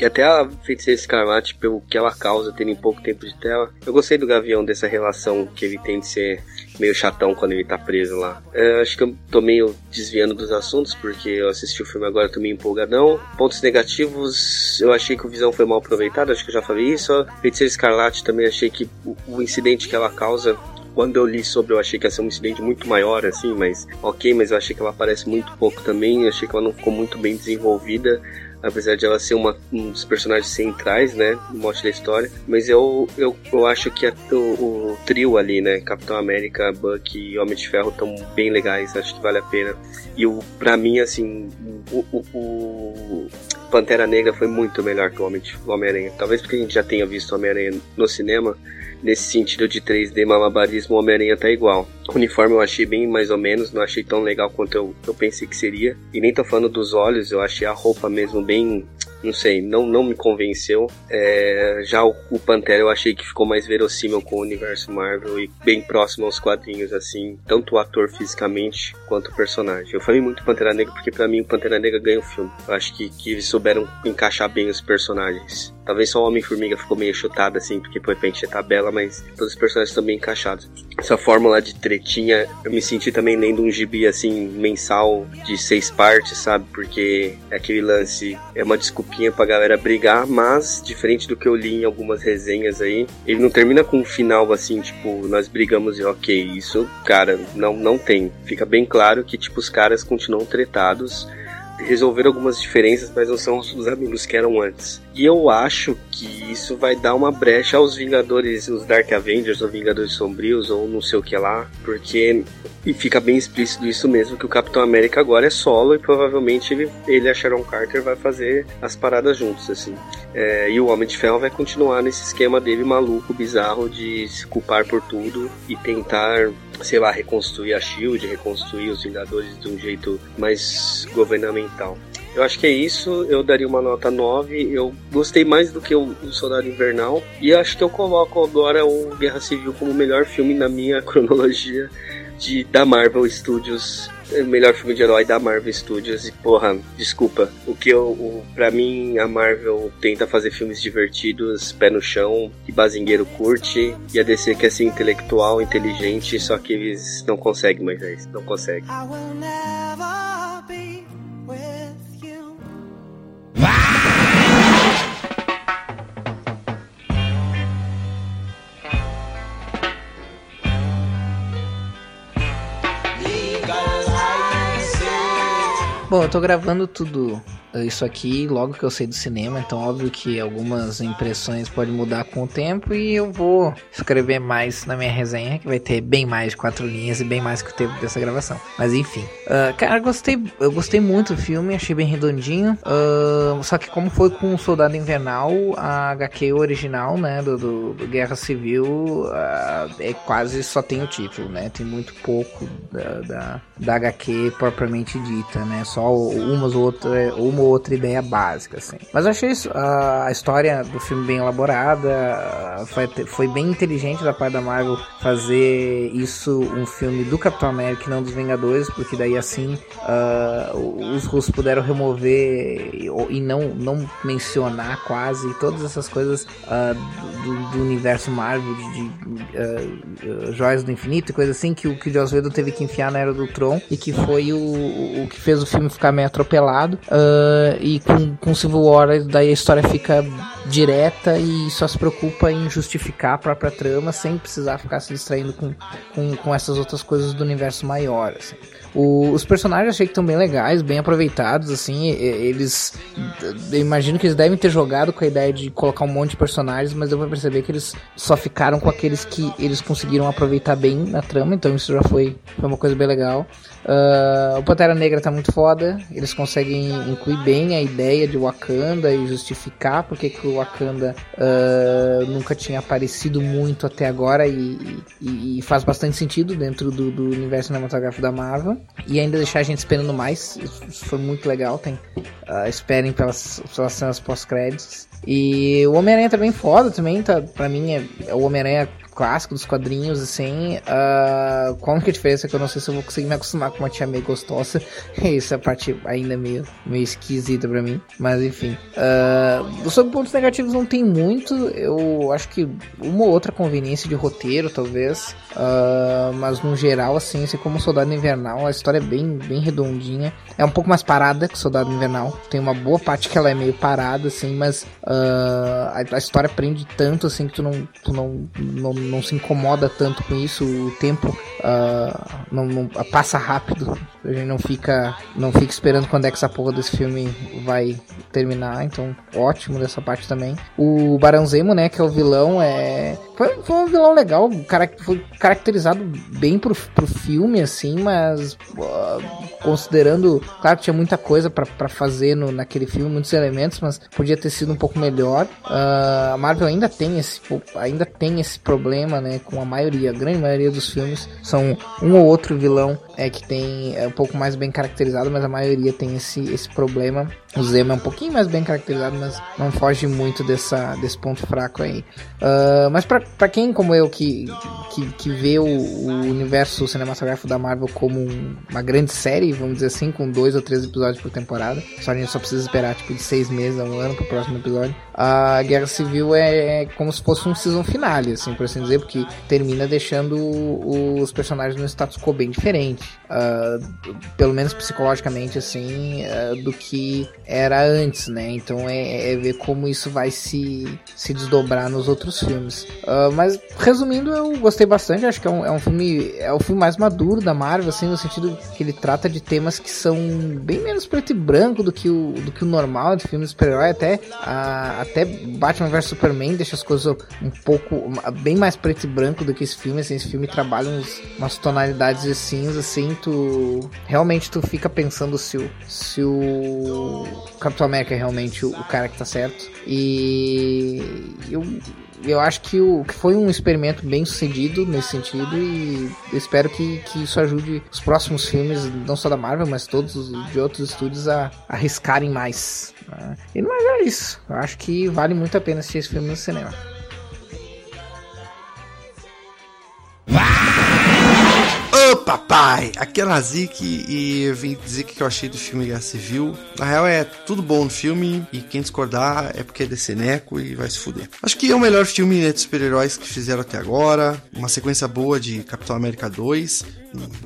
E até a Feiticeira Escarlate, pelo que ela causa, tendo pouco tempo de tela. Eu gostei do Gavião, dessa relação que ele tem de ser meio chatão quando ele tá preso lá. É, acho que eu tô meio desviando dos assuntos, porque eu assisti o filme agora, tô meio empolgadão. Pontos negativos, eu achei que o Visão foi mal aproveitado, acho que eu já falei isso. Feiticeira Escarlate também achei que o incidente que ela causa quando eu li sobre, eu achei que ia ser um incidente muito maior, assim, mas ok, mas eu achei que ela aparece muito pouco também, eu achei que ela não ficou muito bem desenvolvida apesar de ela ser uma, um dos personagens centrais, né, no mote da história. Mas eu, eu, eu acho que a, o, o, trio ali, né, Capitão América, Buck e Homem de Ferro estão bem legais, acho que vale a pena. E o, pra mim, assim, o, o, o Pantera Negra foi muito melhor que o Homem-Aranha. Talvez porque a gente já tenha visto Homem-Aranha no cinema, nesse sentido de 3D malabarismo, o Homem-Aranha tá igual. O uniforme eu achei bem mais ou menos, não achei tão legal quanto eu, eu pensei que seria. E nem tô falando dos olhos, eu achei a roupa mesmo bem não sei, não, não me convenceu. É, já o, o, Pantera eu achei que ficou mais verossímil com o universo Marvel e bem próximo aos quadrinhos, assim, tanto o ator fisicamente quanto o personagem. Eu falei muito Pantera Negra porque para mim o Pantera Negra ganha o filme. Eu acho que, que eles souberam encaixar bem os personagens. Talvez só o Homem-Formiga ficou meio chutado assim, porque de repente é tabela, mas todos os personagens estão bem encaixados. Essa fórmula de tretinha, eu me senti também lendo um gibi assim, mensal, de seis partes, sabe? Porque é aquele lance, é uma desculpinha pra galera brigar, mas, diferente do que eu li em algumas resenhas aí, ele não termina com um final assim, tipo, nós brigamos e ok, isso, cara, não, não tem. Fica bem claro que, tipo, os caras continuam tretados resolver algumas diferenças, mas não são os amigos que eram antes. E eu acho que isso vai dar uma brecha aos Vingadores, os Dark Avengers, ou Vingadores Sombrios, ou não sei o que lá, porque e fica bem explícito isso mesmo, que o Capitão América agora é solo e provavelmente ele, ele e a Sharon Carter vai fazer as paradas juntos, assim. É, e o Homem de Ferro vai continuar nesse esquema dele maluco, bizarro, de se culpar por tudo e tentar sei lá, reconstruir a Shield, reconstruir os Vingadores de um jeito mais governamental. Eu acho que é isso, eu daria uma nota 9. Eu gostei mais do que o, Soldado Invernal. E acho que eu coloco agora o Guerra Civil como o melhor filme na minha *laughs* cronologia de, da Marvel Studios melhor filme de herói da Marvel Studios. E, porra, desculpa. O que eu. O, pra mim, a Marvel tenta fazer filmes divertidos, pé no chão, que bazingueiro curte. E a DC quer ser intelectual, inteligente, só que eles não conseguem mais é isso. Não conseguem. Bom, eu tô gravando tudo isso aqui logo que eu saí do cinema, então óbvio que algumas impressões podem mudar com o tempo e eu vou escrever mais na minha resenha, que vai ter bem mais de quatro linhas e bem mais que o tempo dessa gravação. Mas enfim, uh, cara, gostei, eu gostei muito do filme, achei bem redondinho. Uh, só que como foi com o Soldado Invernal, a HQ original, né, do, do, do Guerra Civil, uh, é quase só tem o título, né? Tem muito pouco da, da, da HQ propriamente dita, né? Só umas ou outras, uma uma outra ideia básica, assim. Mas eu achei isso, a, a história do filme bem elaborada, foi, foi bem inteligente da parte da Marvel fazer isso um filme do Capitão América e não dos Vingadores, porque daí assim uh, os russos puderam remover e não, não mencionar quase todas essas coisas uh, do, do, universo Marvel, de, de uh, Joias do Infinito e coisa assim, que, que o Joss Whedon teve que enfiar na Era do Tron e que foi o, o que fez o filme ficar meio atropelado. Uh, Uh, e com, com Civil War, daí a história fica direta e só se preocupa em justificar a própria trama sem precisar ficar se distraindo com, com, com essas outras coisas do universo maior. Assim. O, os personagens achei que estão bem legais, bem aproveitados, assim, eles... Eu imagino que eles devem ter jogado com a ideia de colocar um monte de personagens, mas eu vou perceber que eles só ficaram com aqueles que eles conseguiram aproveitar bem na trama, então isso já foi, foi uma coisa bem legal. Uh, o Pantera Negra tá muito foda, eles conseguem incluir bem a ideia de Wakanda e justificar porque que o Wakanda uh, nunca tinha aparecido muito até agora e, e, e faz bastante sentido dentro do, do universo cinematográfico da Marvel e ainda deixar a gente esperando mais. Isso foi muito legal. Tem, uh, esperem pelas, pelas cenas pós-créditos. E o Homem-Aranha também foda também, tá? Pra mim é, é o Homem-Aranha clássico dos quadrinhos, assim. Uh, qual a diferença é que eu não sei se eu vou conseguir me acostumar com uma tia meio gostosa. *laughs* Essa parte ainda é meio, meio esquisita pra mim. Mas enfim. Uh, sobre pontos negativos não tem muito. Eu acho que uma ou outra conveniência de roteiro, talvez. Uh, mas no geral, assim, assim como Soldado Invernal, a história é bem, bem redondinha. É um pouco mais parada que Soldado Invernal. Tem uma boa parte que ela é meio parada, assim, mas a, a, história prende tanto, assim, que tu não, tu não, não, não se incomoda tanto com isso. O tempo uh, não, não, passa rápido. A gente não fica, não fica esperando quando é que essa porra desse filme vai terminar. Então, ótimo dessa parte também. O Barão Zemo, né, que é o vilão, é foi, foi um vilão legal, cara, foi caracterizado bem pro, pro filme, assim, mas uh, considerando, claro que tinha muita coisa para fazer no, naquele filme, muitos elementos, mas podia ter sido um pouco melhor. Uh, a Marvel ainda tem esse, ainda tem esse problema, né, com a maioria, a grande maioria dos filmes são um ou outro vilão é que tem é um pouco mais bem caracterizado, mas a maioria tem esse, esse problema. O Zemo é um pouquinho mais bem caracterizado, mas não foge muito dessa, desse ponto fraco aí. Uh, mas para quem, como eu, que, que, que vê o, o, universo cinematográfico da Marvel como um, uma grande série, vamos dizer assim, com dois ou três episódios por temporada, só a gente só precisa esperar tipo de seis meses a um ano pro próximo episódio. A Guerra Civil é, é como se fosse um season finale, assim, por assim dizer, porque termina deixando os personagens no status quo bem diferente, uh, pelo menos psicologicamente, assim, uh, do que era antes, né? Então é, é, ver como isso vai se, se desdobrar nos outros filmes. Uh, mas resumindo, eu gostei bastante. Acho que é um, é um filme é o filme mais maduro da Marvel, assim, no sentido que ele trata de temas que são bem menos preto e branco do que o, do que o normal de filmes super-herói. Até, até Batman vs Superman deixa as coisas um pouco bem mais preto e branco do que esse filme. Assim, esse filme trabalha uns, umas tonalidades de cinza, assim, tu realmente tu fica pensando se o, se o Capitão América é realmente o, o cara que tá certo. E eu, eu acho que, o, que foi um experimento bem sucedido nesse sentido e espero que, que isso ajude os próximos filmes, não só da Marvel, mas todos de outros estúdios a, a arriscarem mais. Né? E não é isso. Eu acho que vale muito a pena assistir esse filme no cinema. Ô papai, aqui é Nazik e eu vim dizer o que eu achei do filme Guerra Civil. Na real é tudo bom no filme e quem discordar é porque é desse neco e vai se fuder. Acho que é o melhor filme de super-heróis que fizeram até agora. Uma sequência boa de Capitão América 2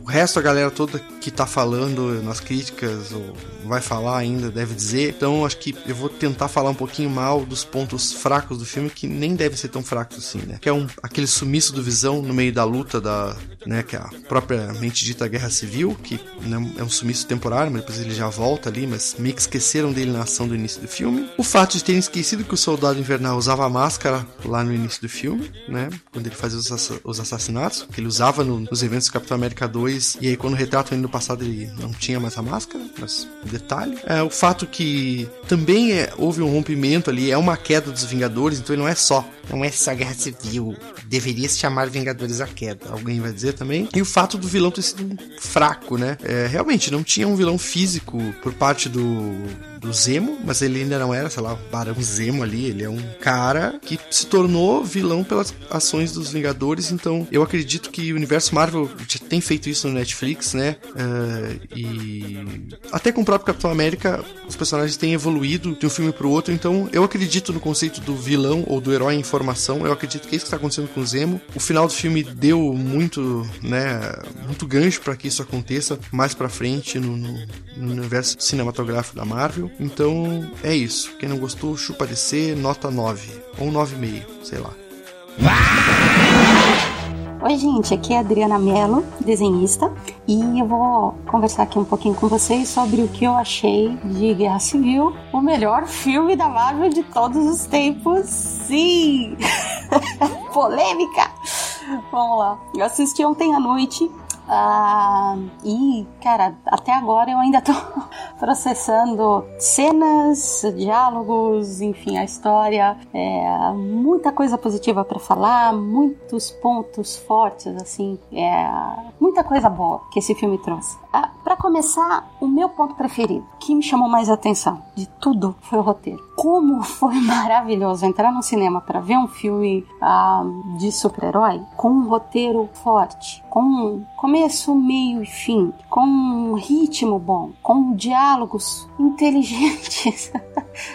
o resto, a galera toda que tá falando nas críticas, ou vai falar ainda, deve dizer. Então, acho que eu vou tentar falar um pouquinho mal dos pontos fracos do filme, que nem deve ser tão fracos assim, né? Que é um, aquele sumiço do Visão no meio da luta da, né, que é a propriamente dita Guerra Civil, que né, é um sumiço temporário, mas depois ele já volta ali, mas meio que esqueceram dele na ação do início do filme. O fato de terem esquecido que o Soldado Invernal usava máscara lá no início do filme, né? Quando ele fazia os, assassinatos, que ele usava no, nos eventos do Capitão América América 2, e aí quando retratam ele no passado ele não tinha mais a máscara, mas detalhe. É, o fato que também é, houve um rompimento ali, é uma queda dos Vingadores, então ele não é só, não é só guerra civil, deveria se chamar Vingadores a Queda, alguém vai dizer também. E o fato do vilão ter sido fraco, né? É, realmente, não tinha um vilão físico por parte do do Zemo, mas ele ainda não era, sei lá, Barão Zemo ali. Ele é um cara que se tornou vilão pelas ações dos Vingadores. Então, eu acredito que o universo Marvel já tem feito isso no Netflix, né? Uh, e até com o próprio Capitão América, os personagens têm evoluído de um filme pro outro. Então, eu acredito no conceito do vilão ou do herói em formação. Eu acredito que é isso que está acontecendo com o Zemo. O final do filme deu muito, né? Muito gancho para que isso aconteça mais para frente no, no, no universo cinematográfico da Marvel. Então é isso. Quem não gostou, chupa DC, nota 9. Ou 9,5, sei lá. Oi, gente, aqui é a Adriana Mello, desenhista, e eu vou conversar aqui um pouquinho com vocês sobre o que eu achei de Guerra Civil, o melhor filme da Marvel de todos os tempos. Sim! *laughs* Polêmica! Vamos lá. Eu assisti ontem à noite ah, e, cara, até agora eu ainda *laughs* tô processando cenas, diálogos, enfim, a história. É, muita coisa positiva para falar, muitos pontos fortes, assim, é, muita coisa boa que esse filme trouxe. Ah, para começar, o meu ponto preferido, que me chamou mais atenção de tudo, foi o roteiro como foi *laughs* maravilhoso entrar no cinema para ver um filme ah, de super-herói com um roteiro forte, com um começo, meio e fim, com um ritmo bom, com diálogos inteligentes. *laughs*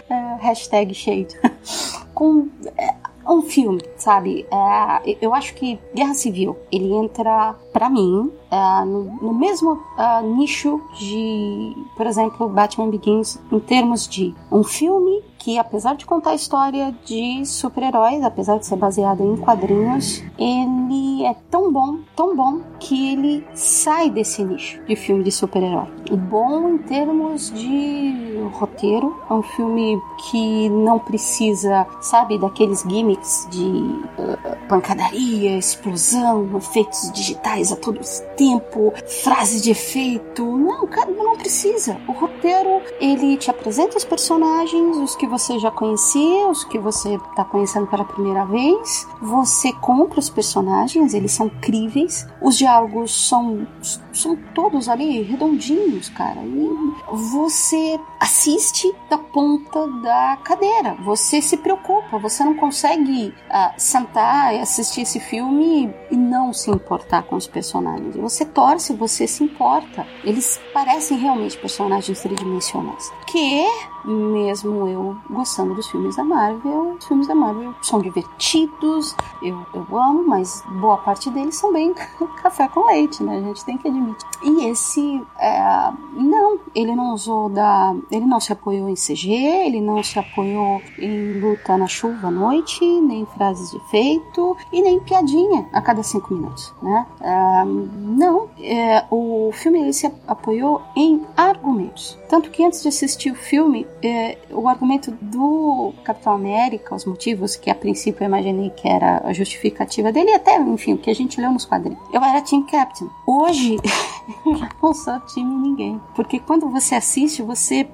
É, hashtag shade. *laughs* com é, um filme, sabe? É, eu acho que Guerra Civil ele entra para mim é, no, no, mesmo é, nicho de, por exemplo, Batman Begins em termos de um filme que, apesar de contar a história de super-heróis, apesar de ser baseado em quadrinhos, ele é tão bom, tão bom, que ele sai desse nicho de filme de super-herói. Bom em termos de roteiro, é um filme que não precisa, sabe, daqueles gimmicks de uh, pancadaria, explosão, efeitos digitais a todo tempo, frase de efeito. Não, cara, não precisa. O roteiro, ele te apresenta os personagens, os que você já conhecia, os que você está conhecendo pela primeira vez. Você compra os personagens, eles são críveis. Os diálogos são, são todos ali redondinhos, cara. E você assiste da ponta da cadeira. Você se preocupa, você não consegue uh, sentar e assistir esse filme e não se importar com os personagens. Você torce, você se importa. Eles parecem realmente personagens tridimensionais. Que mesmo eu gostando dos filmes da Marvel, os filmes da Marvel são divertidos, eu, eu amo, mas boa parte deles são bem *laughs* café com leite, né? A gente tem que admitir. E esse, é, não, ele não usou da. Ele não se apoiou em CG, ele não se apoiou em luta na chuva à noite, nem frases de efeito e nem piadinha a cada cinco minutos, né? É, não, é, o filme ele se apoiou em argumentos. Tanto que antes de assistir o filme, é, o argumento do Capitão América, os motivos que a princípio eu imaginei que era a justificativa dele, até, enfim, o que a gente leu nos quadrinhos. Eu era Team Captain. Hoje, *laughs* eu não sou time ninguém. Porque quando você assiste, você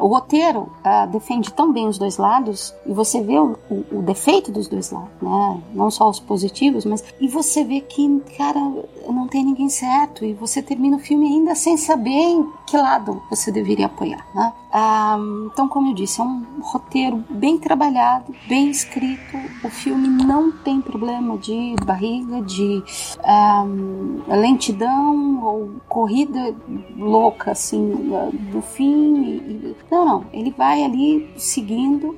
o roteiro defende tão bem os dois lados e você vê o, o, o, defeito dos dois lados, né? Não só os positivos, mas e você vê que, cara, não tem ninguém certo e você termina o filme ainda sem saber que lado você deveria apoiar, né? Ah, então, como eu disse, é um roteiro bem trabalhado, bem escrito. O filme não tem problema de barriga, de ah, lentidão ou corrida louca assim do fim. Não, não. Ele vai ali seguindo.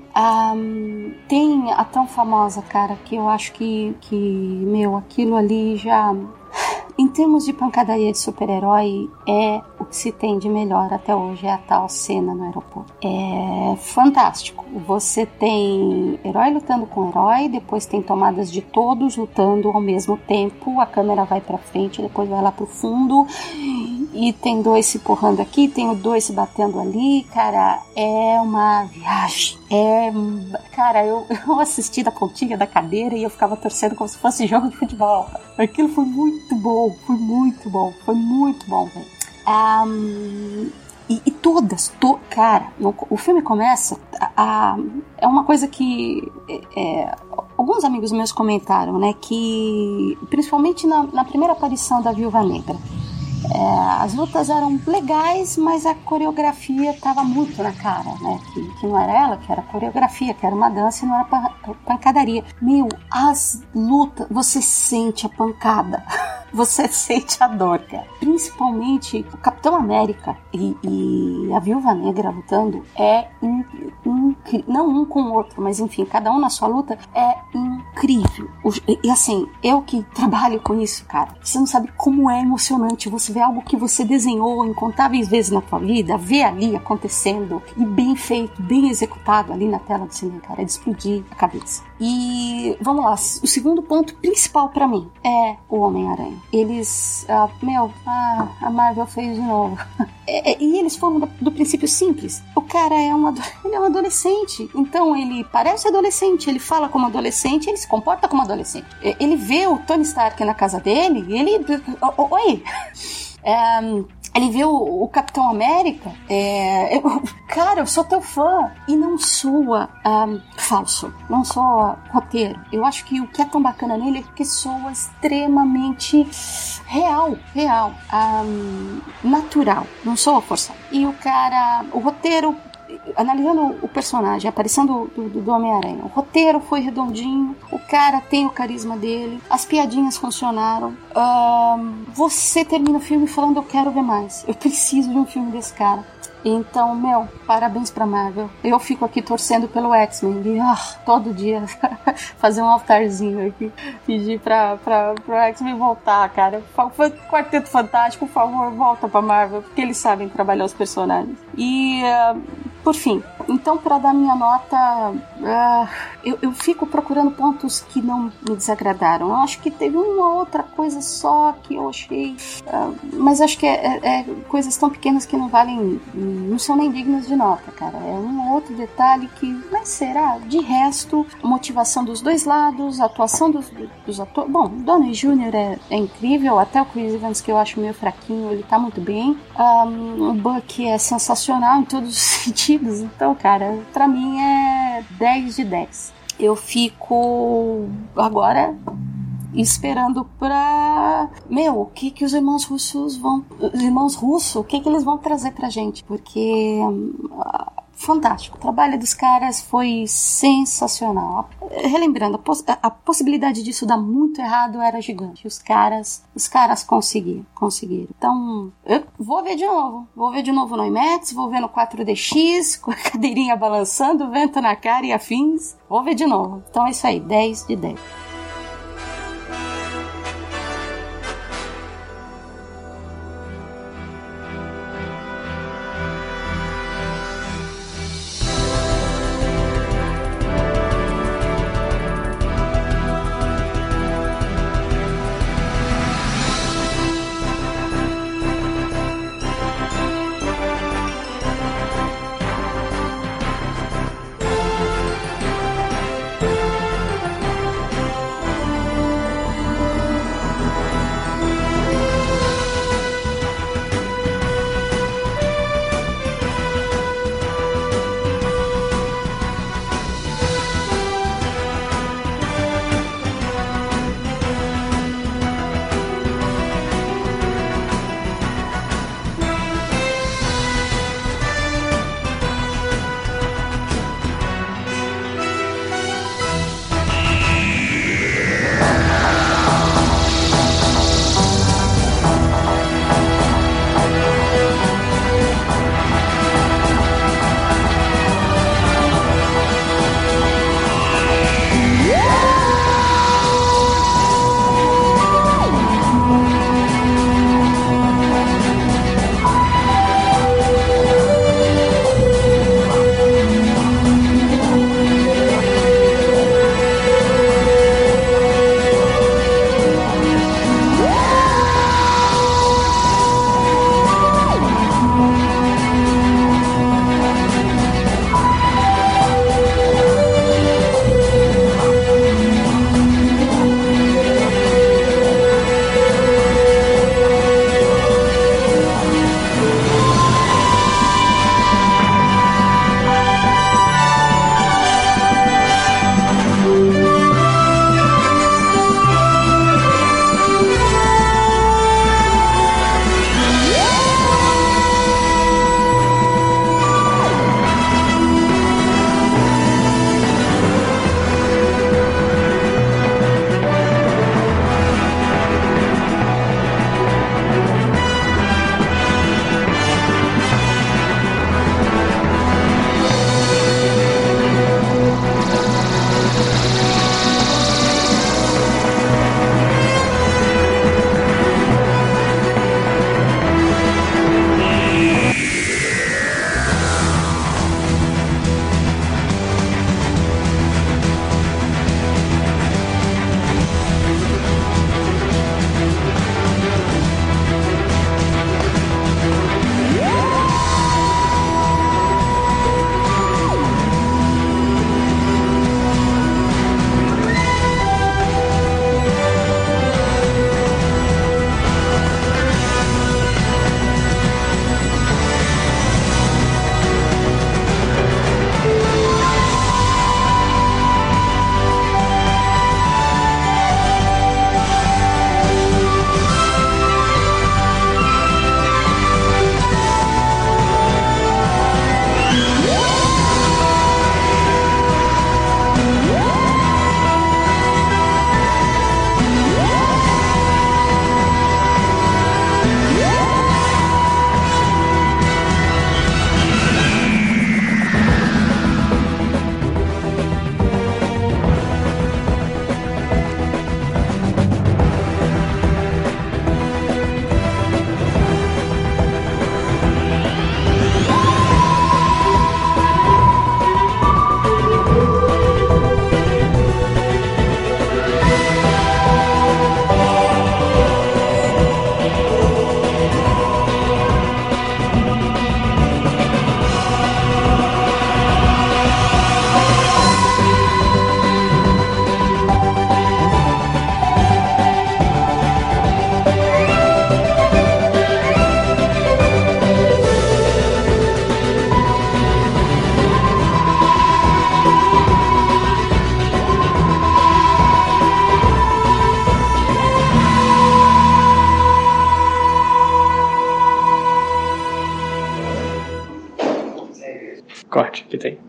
Tem a tão famosa cara que eu acho que, que meu, aquilo ali já *sighs* em termos de pancadaria de super-herói, é o que se tem de melhor até hoje, é a tal cena no aeroporto. É fantástico. Você tem herói lutando com herói, depois tem tomadas de todos lutando ao mesmo tempo, a câmera vai para frente, depois vai lá pro fundo, e tem dois se porrando aqui, tem dois se batendo ali, cara, é uma viagem. É, cara, eu, *laughs* eu assisti da pontinha da cadeira e eu ficava torcendo como se fosse jogo de futebol. Aquilo foi muito bom, foi muito bom, foi muito bom, velho. Um, e, e, todas, to, cara, no, o filme começa. A, a, é uma coisa que é, alguns amigos meus comentaram, né? Que principalmente na, na primeira aparição da Viúva Negra é, as lutas eram legais, mas a coreografia estava muito na cara, né? Que, que, não era ela, que era coreografia, que era uma dança e não era pancadaria. Meu, as lutas, você sente a pancada. *laughs* você sente a dor, cara. Principalmente o Capitão América e, e a Viúva Negra lutando é in, in, não um com o outro, mas enfim, cada um na sua luta é incrível. E, e assim, eu que trabalho com isso, cara, você não sabe como é emocionante você ver algo que você desenhou incontáveis vezes na tua vida, ver ali acontecendo e bem feito, bem executado ali na tela do cinema, cara, é de explodir a cabeça. E vamos lá, o segundo ponto principal para mim é o Homem-Aranha. Eles, ah, meu, ah, a Marvel fez de novo. *laughs* É, é, e eles foram do, do, princípio simples. O cara é um, *laughs* ele é um adolescente, então ele parece adolescente, ele fala como adolescente, ele se comporta como adolescente. Ele vê o Tony Stark na casa dele ele, oi. *laughs* É, ele o, o Capitão América. É, eu, *laughs* cara, eu sou teu fã. E não soa um, falso, não soa roteiro. Eu acho que o que é tão bacana nele é que soa extremamente real, real, um, natural, não soa forçado. E o cara, o roteiro analisando o personagem, a aparição do, do, do Homem-Aranha, o roteiro foi redondinho, o cara tem o carisma dele, as piadinhas funcionaram. você termina o filme falando: Eu quero ver mais, eu preciso de um filme desse cara. Então, meu, parabéns pra Marvel. Eu fico aqui torcendo pelo X-Men. E, ah, todo dia *laughs* fazer um altarzinho aqui. Pedir pra, pra, pro X-Men voltar, cara. Quarteto Fantástico, por favor, volta pra Marvel. Porque eles sabem trabalhar os personagens. E, uh, por fim, então, para dar minha nota, uh, eu, eu, fico procurando pontos que não me desagradaram. Eu acho que teve uma outra coisa só que eu achei, uh, mas acho que é, é, é, coisas tão pequenas que não valem, não são nem dignas de nota, cara. É um outro detalhe que, mas será? De resto, motivação dos dois lados, atuação dos, dos atores. Bom, Donnie Jr. É, é, incrível, até o Chris Evans, que eu acho meio fraquinho, ele tá muito bem. Um, o Buck é sensacional em todos os *laughs* sentidos então, cara, pra mim é 10 de 10. Eu fico agora esperando pra. Meu, o que que os irmãos russos vão. Os irmãos russos, o que que eles vão trazer pra gente? Porque fantástico. O trabalho dos caras foi sensacional. Relembrando, a, poss a, possibilidade disso dar muito errado era gigante. Os caras, os caras conseguiram, conseguiram. Então, eu vou ver de novo. Vou ver de novo no IMAX, vou ver no 4DX, *laughs* com a cadeirinha balançando, vento na cara e afins. Vou ver de novo. Então é isso aí, 10 de 10.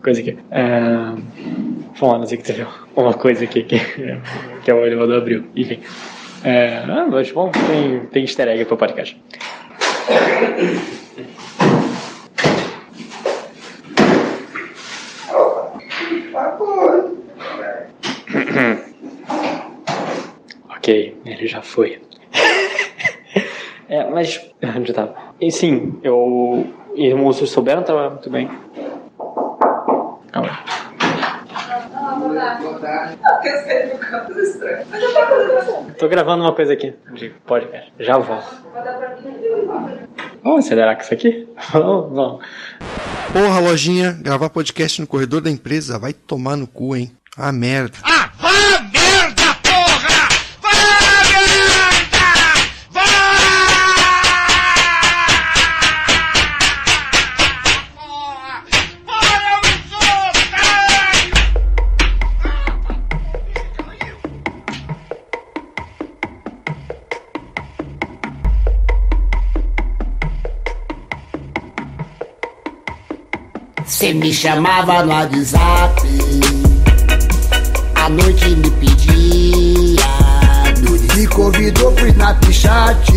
Coisa aqui. É... Falando assim que teve uma coisa aqui que, que é o elevador abriu. Enfim. É... Ah, mas bom, tem, tem easter egg pro podcast. *coughs* ok, ele já foi. *laughs* é, mas. Onde eu tava? E sim, eu. E os moços souberam trabalhar muito bem. Calma aí. Tô gravando uma coisa aqui de podcast. Já volto. Vamos acelerar com isso aqui? *laughs* Vamos, vamos. Porra, lojinha, gravar podcast no corredor da empresa vai tomar no cu, hein? Ah, merda. Ah, Cê me chamava no WhatsApp, à noite me pedia. Me convidou pro Snapchat,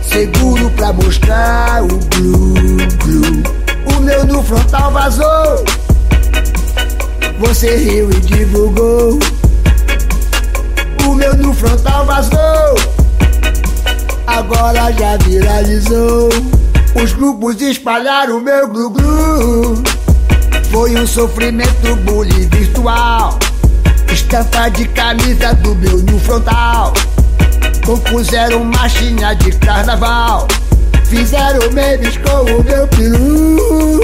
seguro pra mostrar o glu glu. O meu no frontal vazou, você riu e divulgou. O meu no frontal vazou, agora já viralizou. Os grupos espalharam meu glu-glu. Foi um sofrimento bullying virtual. Estampa de camisa do meu no frontal. Compuseram marchinha de carnaval. Fizeram memes com o meu peru.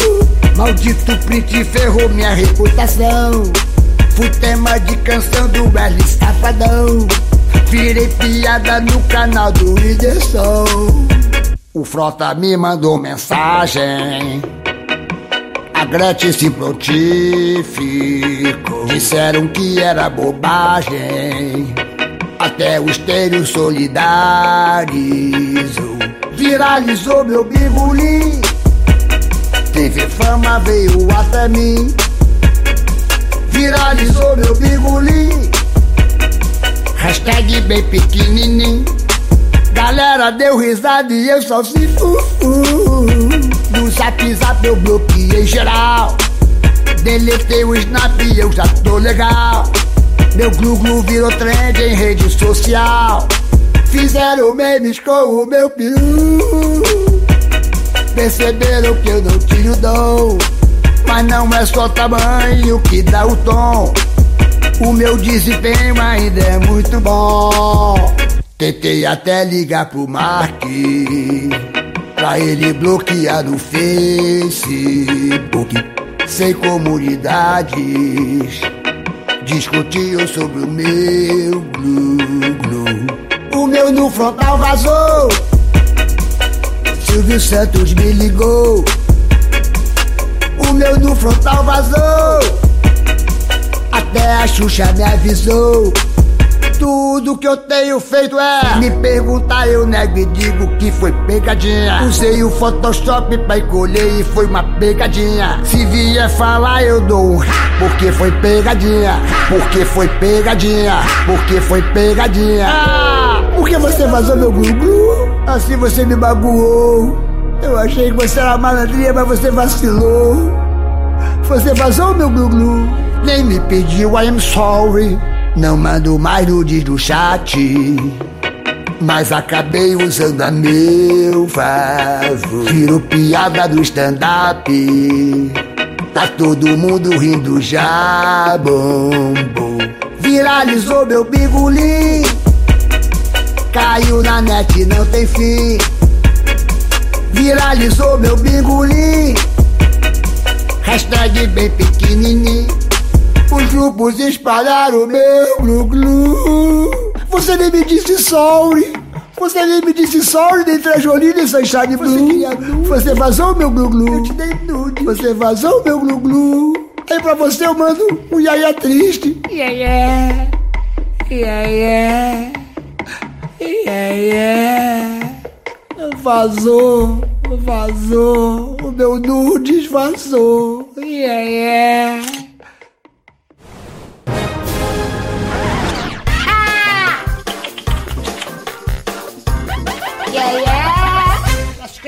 Maldito print ferrou minha reputação. Fui tema de canção do Wesley Safadão. Virei piada no canal do Whindersson. O Frota me mandou mensagem. A Gretchen se prontificou. Disseram que era bobagem. Até o estéreo solidarizou. Viralizou meu bigolim. Teve fama, veio até mim. Viralizou meu bigolim. Hashtag bem pequenininho. Galera deu risada e eu só se fufu. No zap zap eu bloqueei geral. Deletei o snap e eu já tô legal. Meu glu-glu virou trend em rede social. Fizeram memes com o meu peru. Perceberam que eu não tinha o dom. Mas não é só tamanho que dá o tom. O meu desempenho ainda é muito bom. Tentei até ligar pro Mark Pra ele bloquear no Facebook. Sem comunidades Discutiam sobre o meu glu-glu. O meu no frontal vazou. Silvio Santos me ligou. O meu no frontal vazou. Até a Xuxa me avisou tudo que eu tenho feito é Me perguntar, eu nego e digo que foi pegadinha. Usei o Photoshop pra encolher e foi uma pegadinha. Se vier falar eu dou um Porque foi pegadinha. Porque foi pegadinha Porque foi pegadinha. Ah, Porque você vazou meu glu-glu Assim você me magoou. Eu achei que você era malandrinha, mas você vacilou. Você vazou meu glu-glu Nem me pediu I am sorry não mando mais nudes do chat Mas acabei usando a meu favor. Viro piada do stand-up Tá todo mundo rindo já bombou Viralizou meu bigolim Caiu na net não tem fim. Viralizou meu bigolim Hashtag bem pequenininho os grupos espalharam meu glu-glu. Você nem me disse sorry. Você nem me disse sorry dentre a Jolina e Sunshine Blue. Você vazou meu glu-glu. Eu te dei nude. Você vazou meu glu-glu. Aí pra você eu mando um iaia triste. Iaia. Iaia. Iaia. Vazou. Vazou, o meu nudes vazou. Yeah,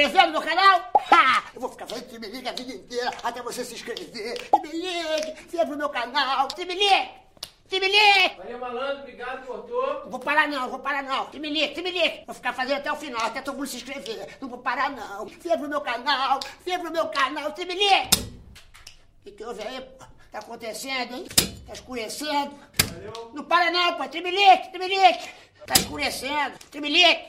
inscrevendo no meu canal? Ha! Eu vou ficar fazendo Tremelique a vida inteira até você se inscrever. Tremelique, venha pro meu canal. Tremelique! Tremelique! Valeu, malandro, obrigado, cortou. Não vou parar não, não vou parar não. Tremelique, Tremelique! Vou ficar fazendo até o final, até todo mundo se inscrever. Não vou parar não. Venha pro meu canal, venha pro meu canal. Tremelique! O que, que houve aí, pô? Tá acontecendo, hein? Tá escurecendo. Não para não, pô. Tremelique, Tremelique! Tá escurecendo. Tremelique!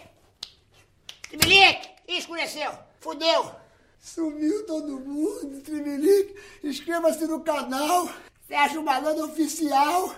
Tremelique! Escureceu. Fudeu. Sumiu todo mundo, Tremelique. Inscreva-se no canal. Sérgio Malandro Oficial.